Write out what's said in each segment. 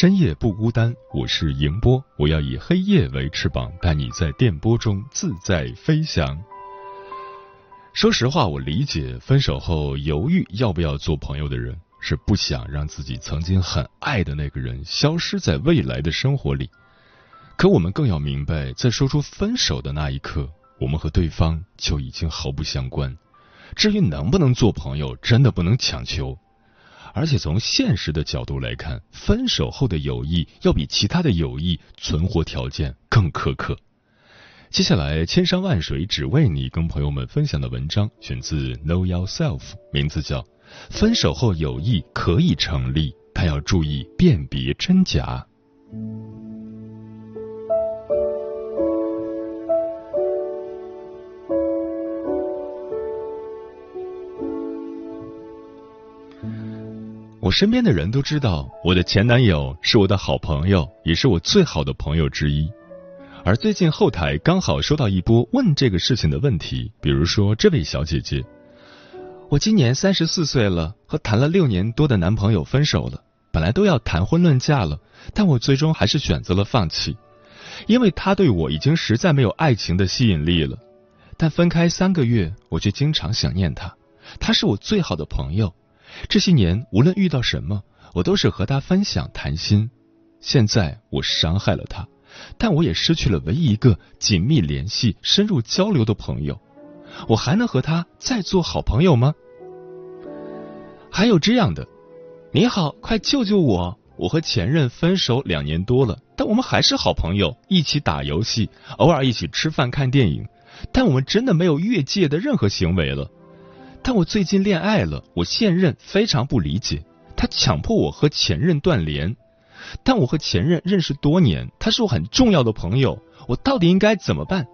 深夜不孤单，我是迎波，我要以黑夜为翅膀，带你在电波中自在飞翔。说实话，我理解分手后犹豫要不要做朋友的人，是不想让自己曾经很爱的那个人消失在未来的生活里。可我们更要明白，在说出分手的那一刻，我们和对方就已经毫不相关。至于能不能做朋友，真的不能强求。而且从现实的角度来看，分手后的友谊要比其他的友谊存活条件更苛刻。接下来，千山万水只为你，跟朋友们分享的文章选自 Know Yourself，名字叫《分手后友谊可以成立，但要注意辨别真假》。我身边的人都知道，我的前男友是我的好朋友，也是我最好的朋友之一。而最近后台刚好收到一波问这个事情的问题，比如说这位小姐姐：“我今年三十四岁了，和谈了六年多的男朋友分手了，本来都要谈婚论嫁了，但我最终还是选择了放弃，因为他对我已经实在没有爱情的吸引力了。但分开三个月，我却经常想念他，他是我最好的朋友。”这些年，无论遇到什么，我都是和他分享谈心。现在我伤害了他，但我也失去了唯一一个紧密联系、深入交流的朋友。我还能和他再做好朋友吗？还有这样的，你好，快救救我！我和前任分手两年多了，但我们还是好朋友，一起打游戏，偶尔一起吃饭、看电影，但我们真的没有越界的任何行为了。但我最近恋爱了，我现任非常不理解，他强迫我和前任断联。但我和前任认识多年，他是我很重要的朋友，我到底应该怎么办？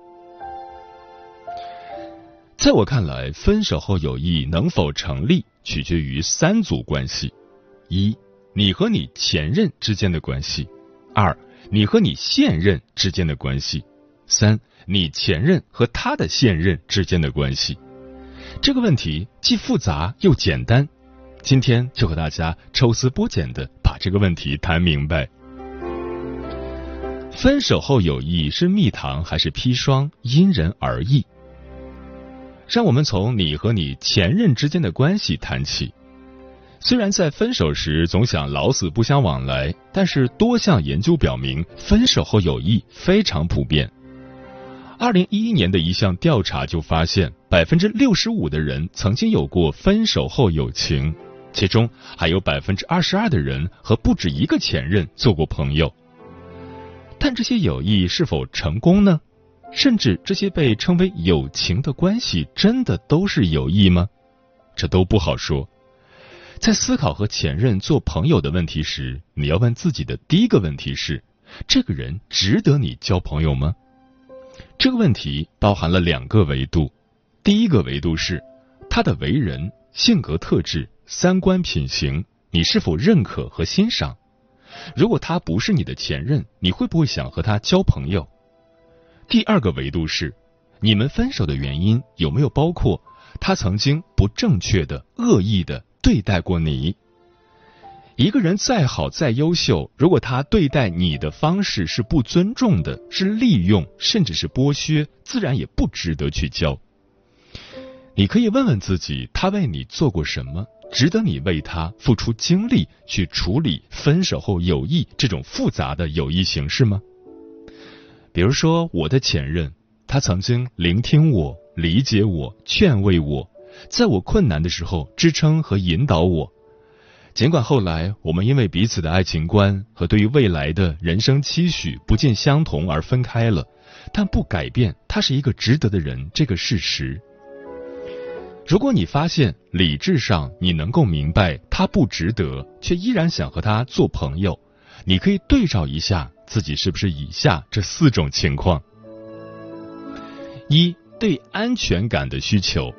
在我看来，分手后友谊能否成立，取决于三组关系：一、你和你前任之间的关系；二、你和你现任之间的关系；三、你前任和他的现任之间的关系。这个问题既复杂又简单，今天就和大家抽丝剥茧的把这个问题谈明白。分手后友谊是蜜糖还是砒霜，因人而异。让我们从你和你前任之间的关系谈起。虽然在分手时总想老死不相往来，但是多项研究表明，分手后友谊非常普遍。二零一一年的一项调查就发现，百分之六十五的人曾经有过分手后友情，其中还有百分之二十二的人和不止一个前任做过朋友。但这些友谊是否成功呢？甚至这些被称为友情的关系，真的都是友谊吗？这都不好说。在思考和前任做朋友的问题时，你要问自己的第一个问题是：这个人值得你交朋友吗？这个问题包含了两个维度，第一个维度是他的为人、性格特质、三观品行，你是否认可和欣赏？如果他不是你的前任，你会不会想和他交朋友？第二个维度是你们分手的原因有没有包括他曾经不正确的、恶意的对待过你？一个人再好再优秀，如果他对待你的方式是不尊重的，是利用，甚至是剥削，自然也不值得去交。你可以问问自己，他为你做过什么，值得你为他付出精力去处理分手后友谊这种复杂的友谊形式吗？比如说我的前任，他曾经聆听我、理解我、劝慰我，在我困难的时候支撑和引导我。尽管后来我们因为彼此的爱情观和对于未来的人生期许不尽相同而分开了，但不改变他是一个值得的人这个事实。如果你发现理智上你能够明白他不值得，却依然想和他做朋友，你可以对照一下自己是不是以下这四种情况：一对安全感的需求。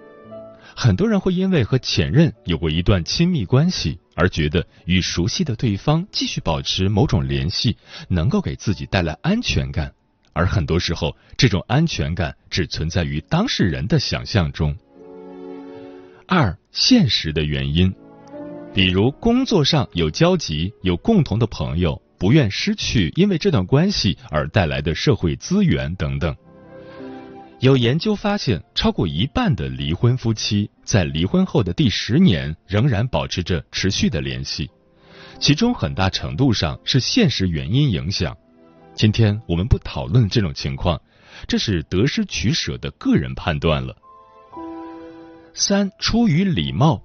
很多人会因为和前任有过一段亲密关系，而觉得与熟悉的对方继续保持某种联系，能够给自己带来安全感。而很多时候，这种安全感只存在于当事人的想象中。二、现实的原因，比如工作上有交集、有共同的朋友，不愿失去因为这段关系而带来的社会资源等等。有研究发现，超过一半的离婚夫妻在离婚后的第十年仍然保持着持续的联系，其中很大程度上是现实原因影响。今天我们不讨论这种情况，这是得失取舍的个人判断了。三，出于礼貌，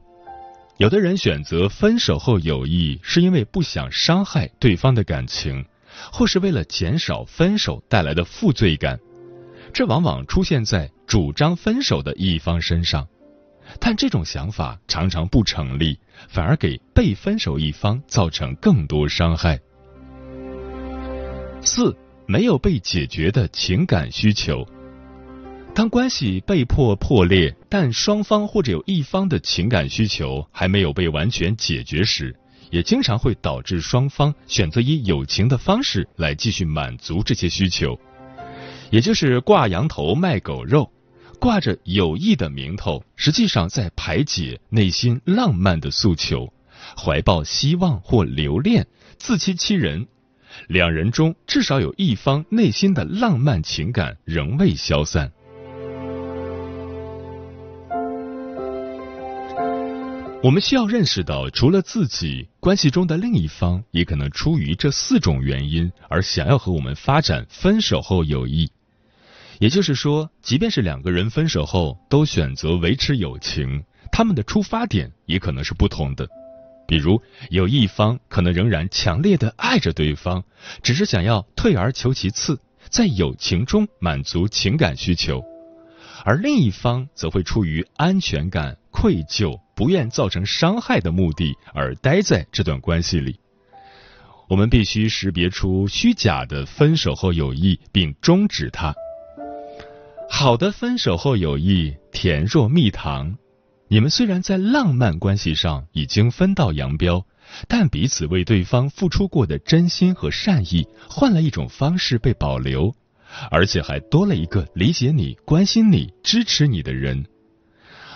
有的人选择分手后有意，是因为不想伤害对方的感情，或是为了减少分手带来的负罪感。这往往出现在主张分手的一方身上，但这种想法常常不成立，反而给被分手一方造成更多伤害。四，没有被解决的情感需求。当关系被迫破裂，但双方或者有一方的情感需求还没有被完全解决时，也经常会导致双方选择以友情的方式来继续满足这些需求。也就是挂羊头卖狗肉，挂着友谊的名头，实际上在排解内心浪漫的诉求，怀抱希望或留恋，自欺欺人。两人中至少有一方内心的浪漫情感仍未消散。我们需要认识到，除了自己，关系中的另一方也可能出于这四种原因而想要和我们发展分手后友谊。也就是说，即便是两个人分手后都选择维持友情，他们的出发点也可能是不同的。比如，有一方可能仍然强烈的爱着对方，只是想要退而求其次，在友情中满足情感需求；而另一方则会出于安全感、愧疚、不愿造成伤害的目的而待在这段关系里。我们必须识别出虚假的分手后友谊，并终止它。好的分手后友谊甜若蜜糖，你们虽然在浪漫关系上已经分道扬镳，但彼此为对方付出过的真心和善意，换了一种方式被保留，而且还多了一个理解你、关心你、支持你的人。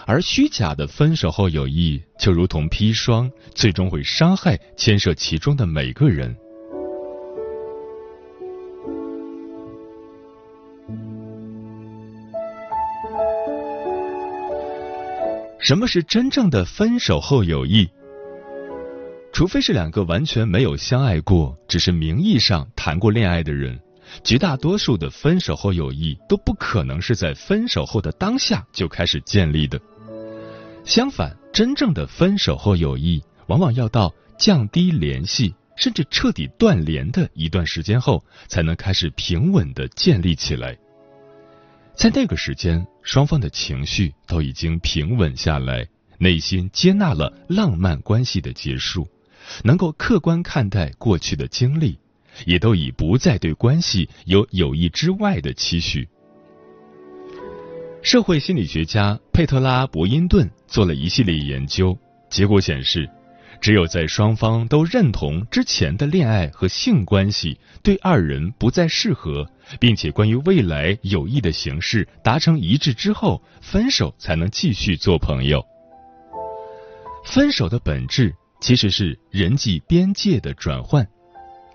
而虚假的分手后友谊，就如同砒霜，最终会伤害牵涉其中的每个人。什么是真正的分手后友谊？除非是两个完全没有相爱过，只是名义上谈过恋爱的人，绝大多数的分手后友谊都不可能是在分手后的当下就开始建立的。相反，真正的分手后友谊，往往要到降低联系，甚至彻底断联的一段时间后，才能开始平稳的建立起来。在那个时间，双方的情绪都已经平稳下来，内心接纳了浪漫关系的结束，能够客观看待过去的经历，也都已不再对关系有友谊之外的期许。社会心理学家佩特拉·伯因顿做了一系列研究，结果显示。只有在双方都认同之前的恋爱和性关系对二人不再适合，并且关于未来友谊的形式达成一致之后，分手才能继续做朋友。分手的本质其实是人际边界的转换，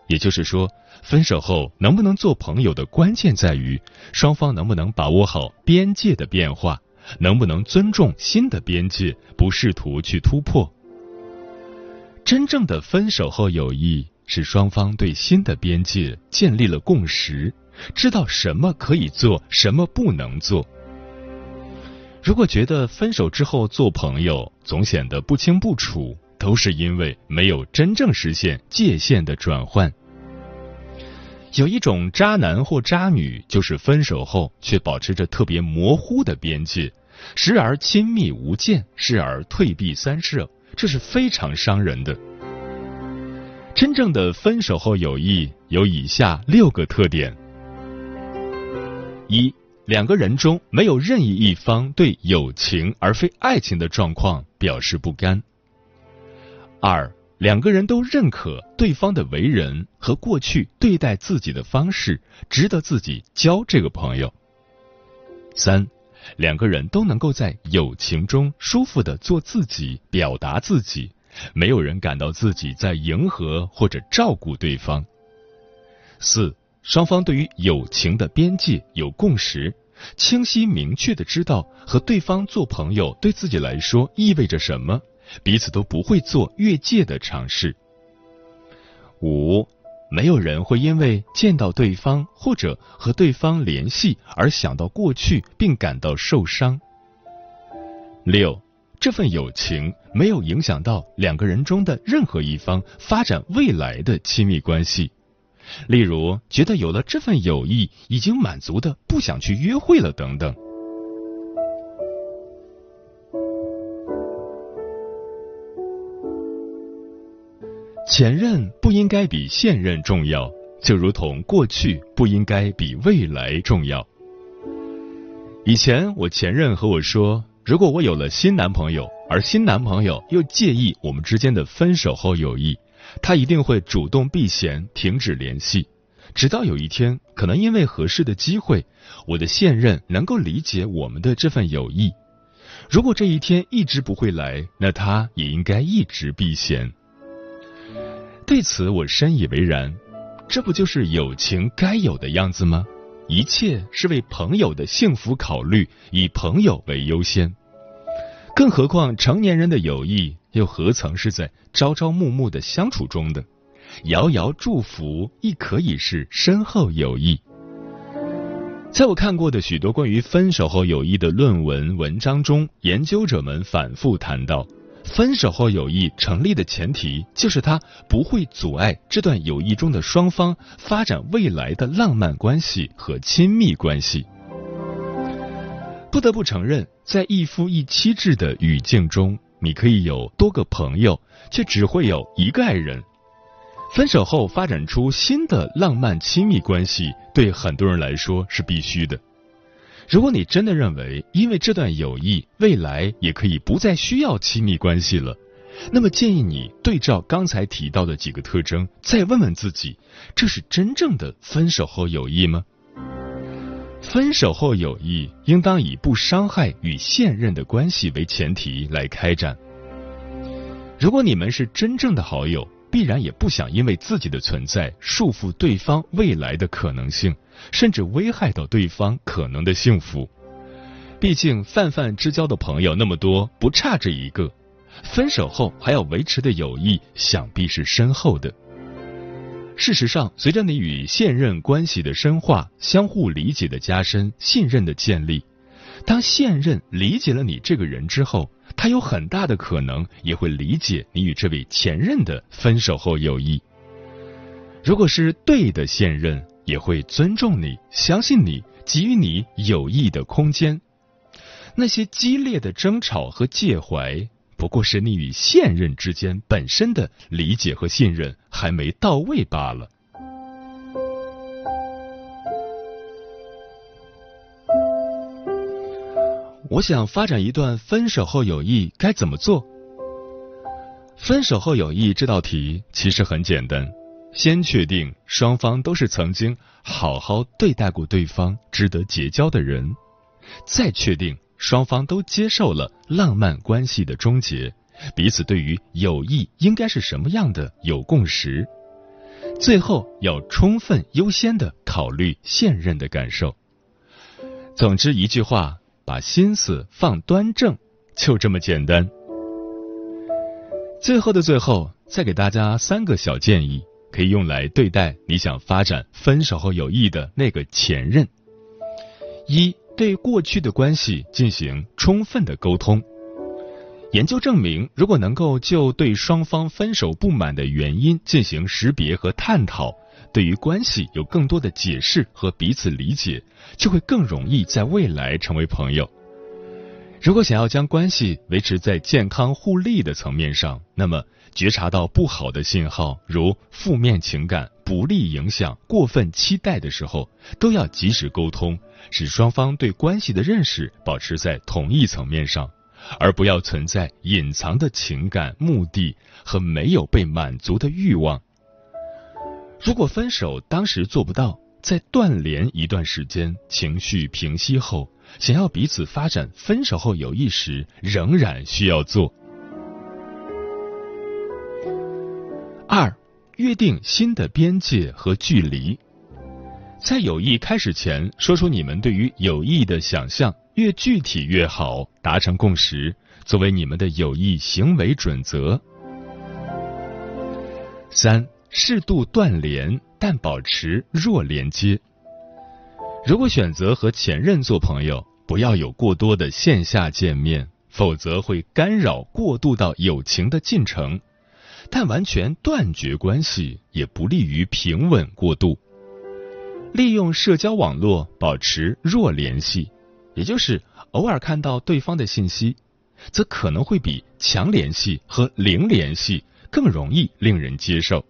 也就是说，分手后能不能做朋友的关键在于双方能不能把握好边界的变化，能不能尊重新的边界，不试图去突破。真正的分手后友谊是双方对新的边界建立了共识，知道什么可以做，什么不能做。如果觉得分手之后做朋友总显得不清不楚，都是因为没有真正实现界限的转换。有一种渣男或渣女，就是分手后却保持着特别模糊的边界，时而亲密无间，时而退避三舍，这是非常伤人的。真正的分手后友谊有以下六个特点：一。两个人中没有任意一方对友情而非爱情的状况表示不甘。二，两个人都认可对方的为人和过去对待自己的方式，值得自己交这个朋友。三，两个人都能够在友情中舒服的做自己，表达自己，没有人感到自己在迎合或者照顾对方。四。双方对于友情的边界有共识，清晰明确的知道和对方做朋友对自己来说意味着什么，彼此都不会做越界的尝试。五，没有人会因为见到对方或者和对方联系而想到过去并感到受伤。六，这份友情没有影响到两个人中的任何一方发展未来的亲密关系。例如，觉得有了这份友谊已经满足的，不想去约会了等等。前任该比现任重要，就如同过去不应该比未来重要。以前我前任和我说，如果我有了新男朋友，而新男朋友又介意我们之间的分手后友谊。他一定会主动避嫌，停止联系，直到有一天，可能因为合适的机会，我的现任能够理解我们的这份友谊。如果这一天一直不会来，那他也应该一直避嫌。对此，我深以为然。这不就是友情该有的样子吗？一切是为朋友的幸福考虑，以朋友为优先。更何况成年人的友谊。又何曾是在朝朝暮暮的相处中的？遥遥祝福亦可以是深厚友谊。在我看过的许多关于分手后友谊的论文文章中，研究者们反复谈到，分手后友谊成立的前提就是它不会阻碍这段友谊中的双方发展未来的浪漫关系和亲密关系。不得不承认，在一夫一妻制的语境中。你可以有多个朋友，却只会有一个爱人。分手后发展出新的浪漫亲密关系，对很多人来说是必须的。如果你真的认为，因为这段友谊未来也可以不再需要亲密关系了，那么建议你对照刚才提到的几个特征，再问问自己：这是真正的分手后友谊吗？分手后友谊应当以不伤害与现任的关系为前提来开展。如果你们是真正的好友，必然也不想因为自己的存在束缚对方未来的可能性，甚至危害到对方可能的幸福。毕竟泛泛之交的朋友那么多，不差这一个。分手后还要维持的友谊，想必是深厚的。事实上，随着你与现任关系的深化、相互理解的加深、信任的建立，当现任理解了你这个人之后，他有很大的可能也会理解你与这位前任的分手后友谊。如果是对的现任，也会尊重你、相信你、给予你有益的空间。那些激烈的争吵和介怀。不过是你与现任之间本身的理解和信任还没到位罢了。我想发展一段分手后友谊该怎么做？分手后友谊这道题其实很简单，先确定双方都是曾经好好对待过对方、值得结交的人，再确定。双方都接受了浪漫关系的终结，彼此对于友谊应该是什么样的有共识。最后要充分优先的考虑现任的感受。总之一句话，把心思放端正，就这么简单。最后的最后，再给大家三个小建议，可以。用来对待你想发展分手后友谊的那个前任。一对过去的关系进行充分的沟通。研究证明，如果能够就对双方分手不满的原因进行识别和探讨，对于关系有更多的解释和彼此理解，就会更容易在未来成为朋友。如果想要将关系维持在健康互利的层面上，那么觉察到不好的信号，如负面情感、不利影响、过分期待的时候，都要及时沟通，使双方对关系的认识保持在同一层面上，而不要存在隐藏的情感目的和没有被满足的欲望。如果分手当时做不到，在断联一段时间，情绪平息后。想要彼此发展分手后友谊时，仍然需要做。二，约定新的边界和距离，在友谊开始前，说出你们对于友谊的想象，越具体越好，达成共识，作为你们的友谊行为准则。三，适度断联，但保持弱连接。如果选择和前任做朋友，不要有过多的线下见面，否则会干扰过渡到友情的进程。但完全断绝关系也不利于平稳过渡。利用社交网络保持弱联系，也就是偶尔看到对方的信息，则可能会比强联系和零联系更容易令人接受。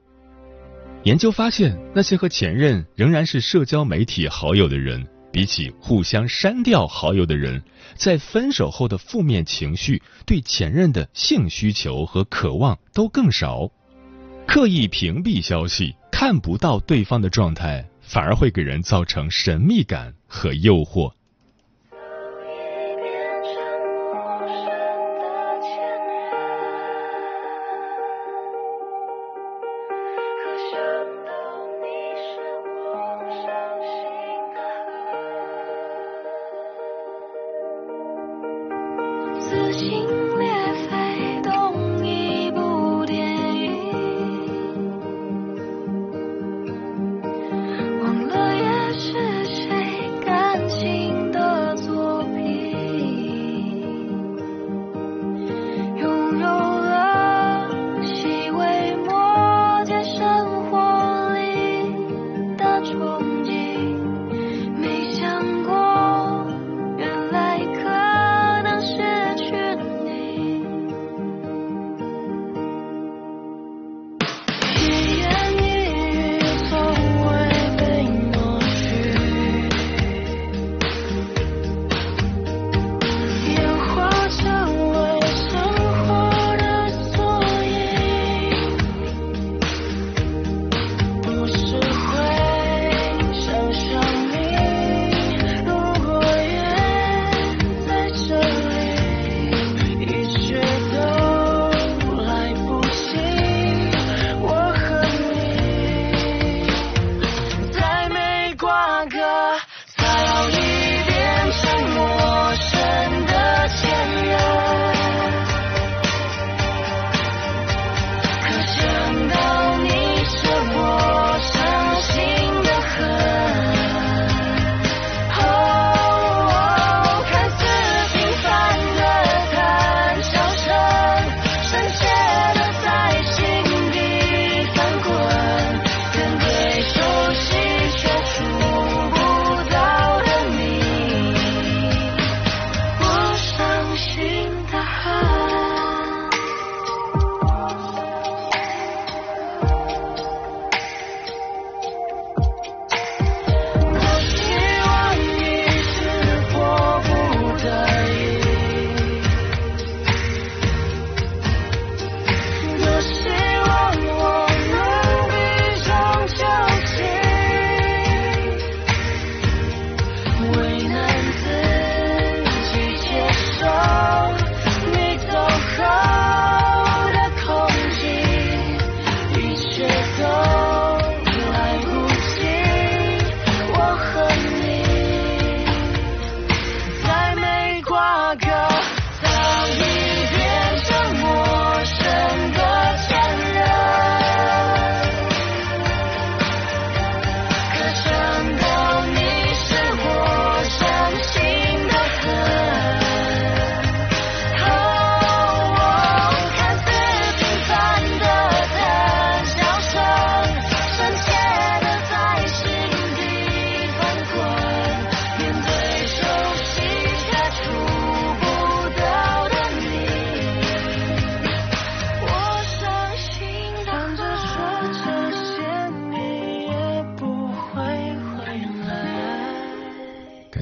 研究发现，那些和前任仍然是社交媒体好友的人，比起互相删掉好友的人，在分手后的负面情绪、对前任的性需求和渴望都更少。刻意屏蔽消息，看不到对方的状态，反而会给人造成神秘感和诱惑。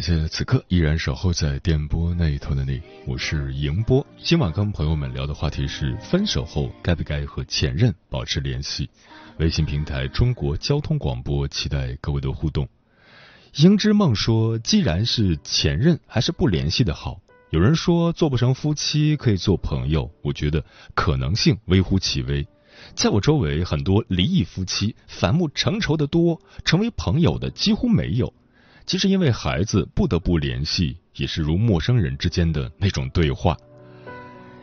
谢此刻依然守候在电波那一头的你，我是迎波。今晚跟朋友们聊的话题是：分手后该不该和前任保持联系？微信平台中国交通广播，期待各位的互动。鹰之梦说：“既然是前任，还是不联系的好。有人说做不成夫妻可以做朋友，我觉得可能性微乎其微。在我周围，很多离异夫妻反目成仇的多，成为朋友的几乎没有。”其实因为孩子不得不联系，也是如陌生人之间的那种对话。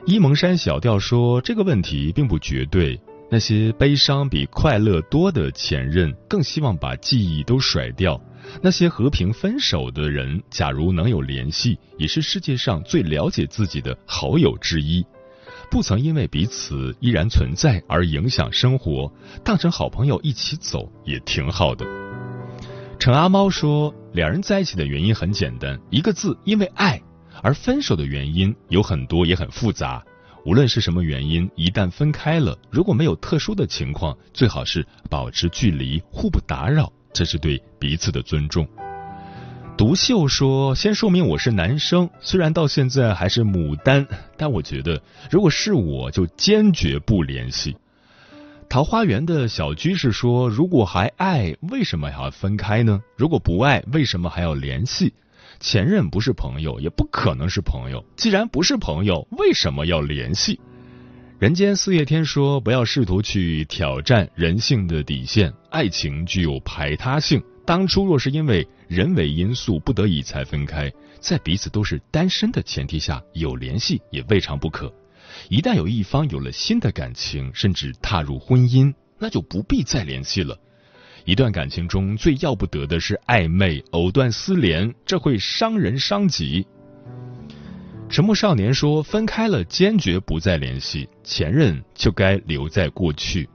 伊蒙山小调说：“这个问题并不绝对，那些悲伤比快乐多的前任更希望把记忆都甩掉；那些和平分手的人，假如能有联系，也是世界上最了解自己的好友之一。不曾因为彼此依然存在而影响生活，当成好朋友一起走也挺好的。”陈阿猫说。两人在一起的原因很简单，一个字，因为爱；而分手的原因有很多，也很复杂。无论是什么原因，一旦分开了，如果没有特殊的情况，最好是保持距离，互不打扰，这是对彼此的尊重。独秀说：“先说明我是男生，虽然到现在还是牡丹，但我觉得，如果是我，就坚决不联系。”桃花源的小居士说：“如果还爱，为什么还要分开呢？如果不爱，为什么还要联系？前任不是朋友，也不可能是朋友。既然不是朋友，为什么要联系？”人间四月天说：“不要试图去挑战人性的底线，爱情具有排他性。当初若是因为人为因素不得已才分开，在彼此都是单身的前提下有联系，也未尝不可。”一旦有一方有了新的感情，甚至踏入婚姻，那就不必再联系了。一段感情中最要不得的是暧昧、藕断丝连，这会伤人伤己。沉默少年说：“分开了，坚决不再联系，前任就该留在过去。”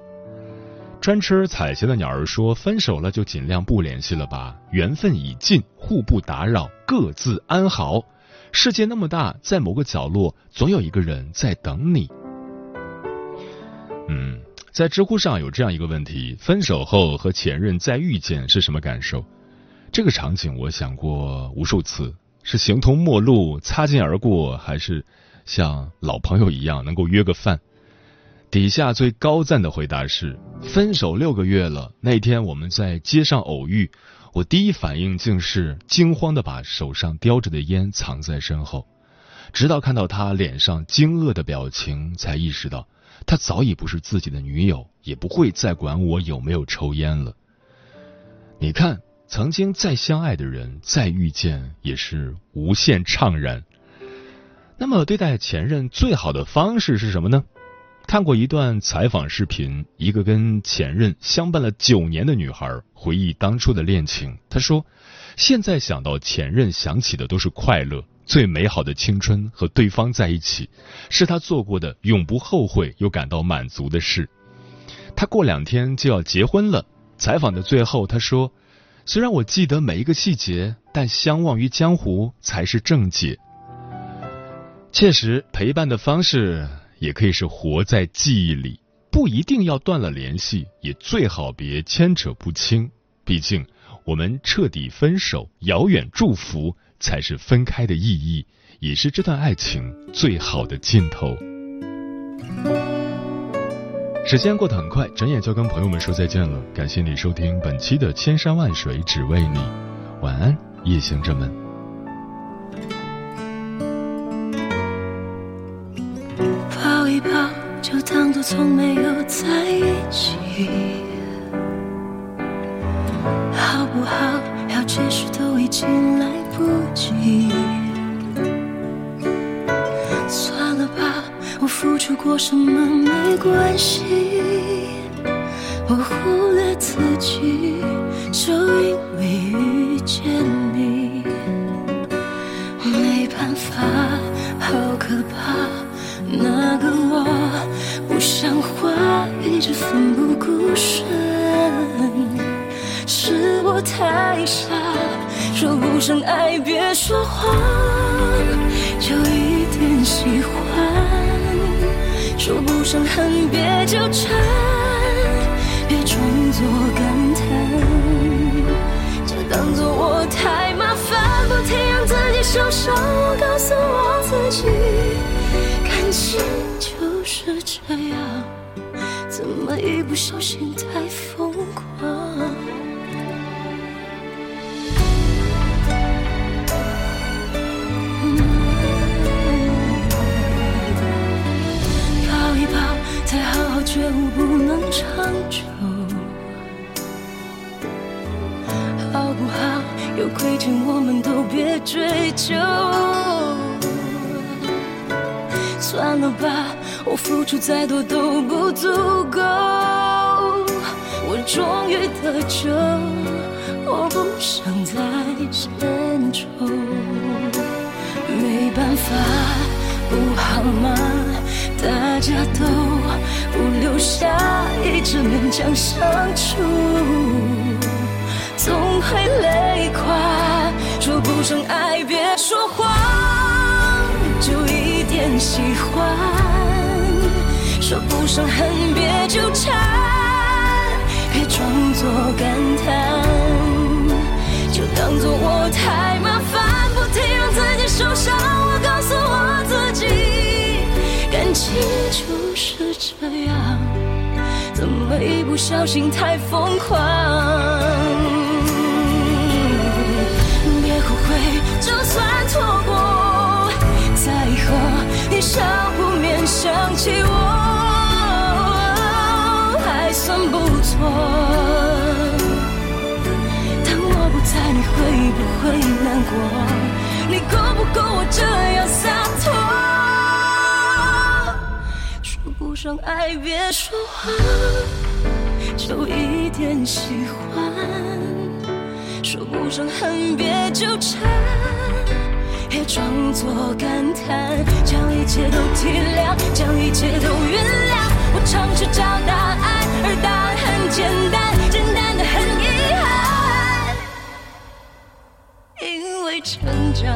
专吃彩霞的鸟儿说：“分手了就尽量不联系了吧，缘分已尽，互不打扰，各自安好。”世界那么大，在某个角落，总有一个人在等你。嗯，在知乎上有这样一个问题：分手后和前任再遇见是什么感受？这个场景我想过无数次，是形同陌路、擦肩而过，还是像老朋友一样能够约个饭？底下最高赞的回答是：分手六个月了，那天我们在街上偶遇。我第一反应竟是惊慌的把手上叼着的烟藏在身后，直到看到他脸上惊愕的表情，才意识到他早已不是自己的女友，也不会再管我有没有抽烟了。你看，曾经再相爱的人，再遇见也是无限怅然。那么，对待前任最好的方式是什么呢？看过一段采访视频，一个跟前任相伴了九年的女孩回忆当初的恋情。她说：“现在想到前任，想起的都是快乐，最美好的青春和对方在一起，是她做过的永不后悔又感到满足的事。”她过两天就要结婚了。采访的最后，她说：“虽然我记得每一个细节，但相忘于江湖才是正解。”确实，陪伴的方式。也可以是活在记忆里，不一定要断了联系，也最好别牵扯不清。毕竟，我们彻底分手，遥远祝福才是分开的意义，也是这段爱情最好的尽头。时间过得很快，转眼就跟朋友们说再见了。感谢你收听本期的《千山万水只为你》，晚安，夜行者们。就当作从没有在一起，好不好？要解释都已经来不及。算了吧，我付出过什么没关系，我忽略自己，就因为遇见你，没办法，好可怕。一直奋不顾身，是我太傻，说不上爱别说谎，就一点喜欢，说不上恨别纠缠，别装作感叹，就当作我太麻烦。不停让自己受伤。我告诉我自己，感情就是这样，怎么一不小心太疯狂？抱一抱，再好好觉悟，不能长久。好不好？有亏欠我们都别追究。算了吧，我付出再多都不足够。我终于得救，我不想再献丑。没办法，不好吗？大家都不留下，一直勉强相处。总会累垮，说不上爱别说谎，就一点喜欢；说不上恨别纠缠，别装作感叹，就当作我太麻烦，不停让自己受伤。我告诉我自己，感情就是这样，怎么一不小心太疯狂？别后悔就算错过，在和你相互勉想起我，不错。当我不在，你会不会难过？你够不够我这样洒脱？说不上爱，别说谎，就一点喜欢。说不上恨，别纠缠，别装作感叹，将一切都体谅，将一切都原谅。我尝试找答案，而答案很简单，简单的很遗憾。因为成长，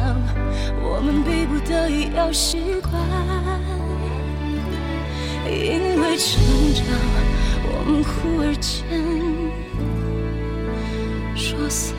我们逼不得已要习惯；因为成长，我们忽而间。说散。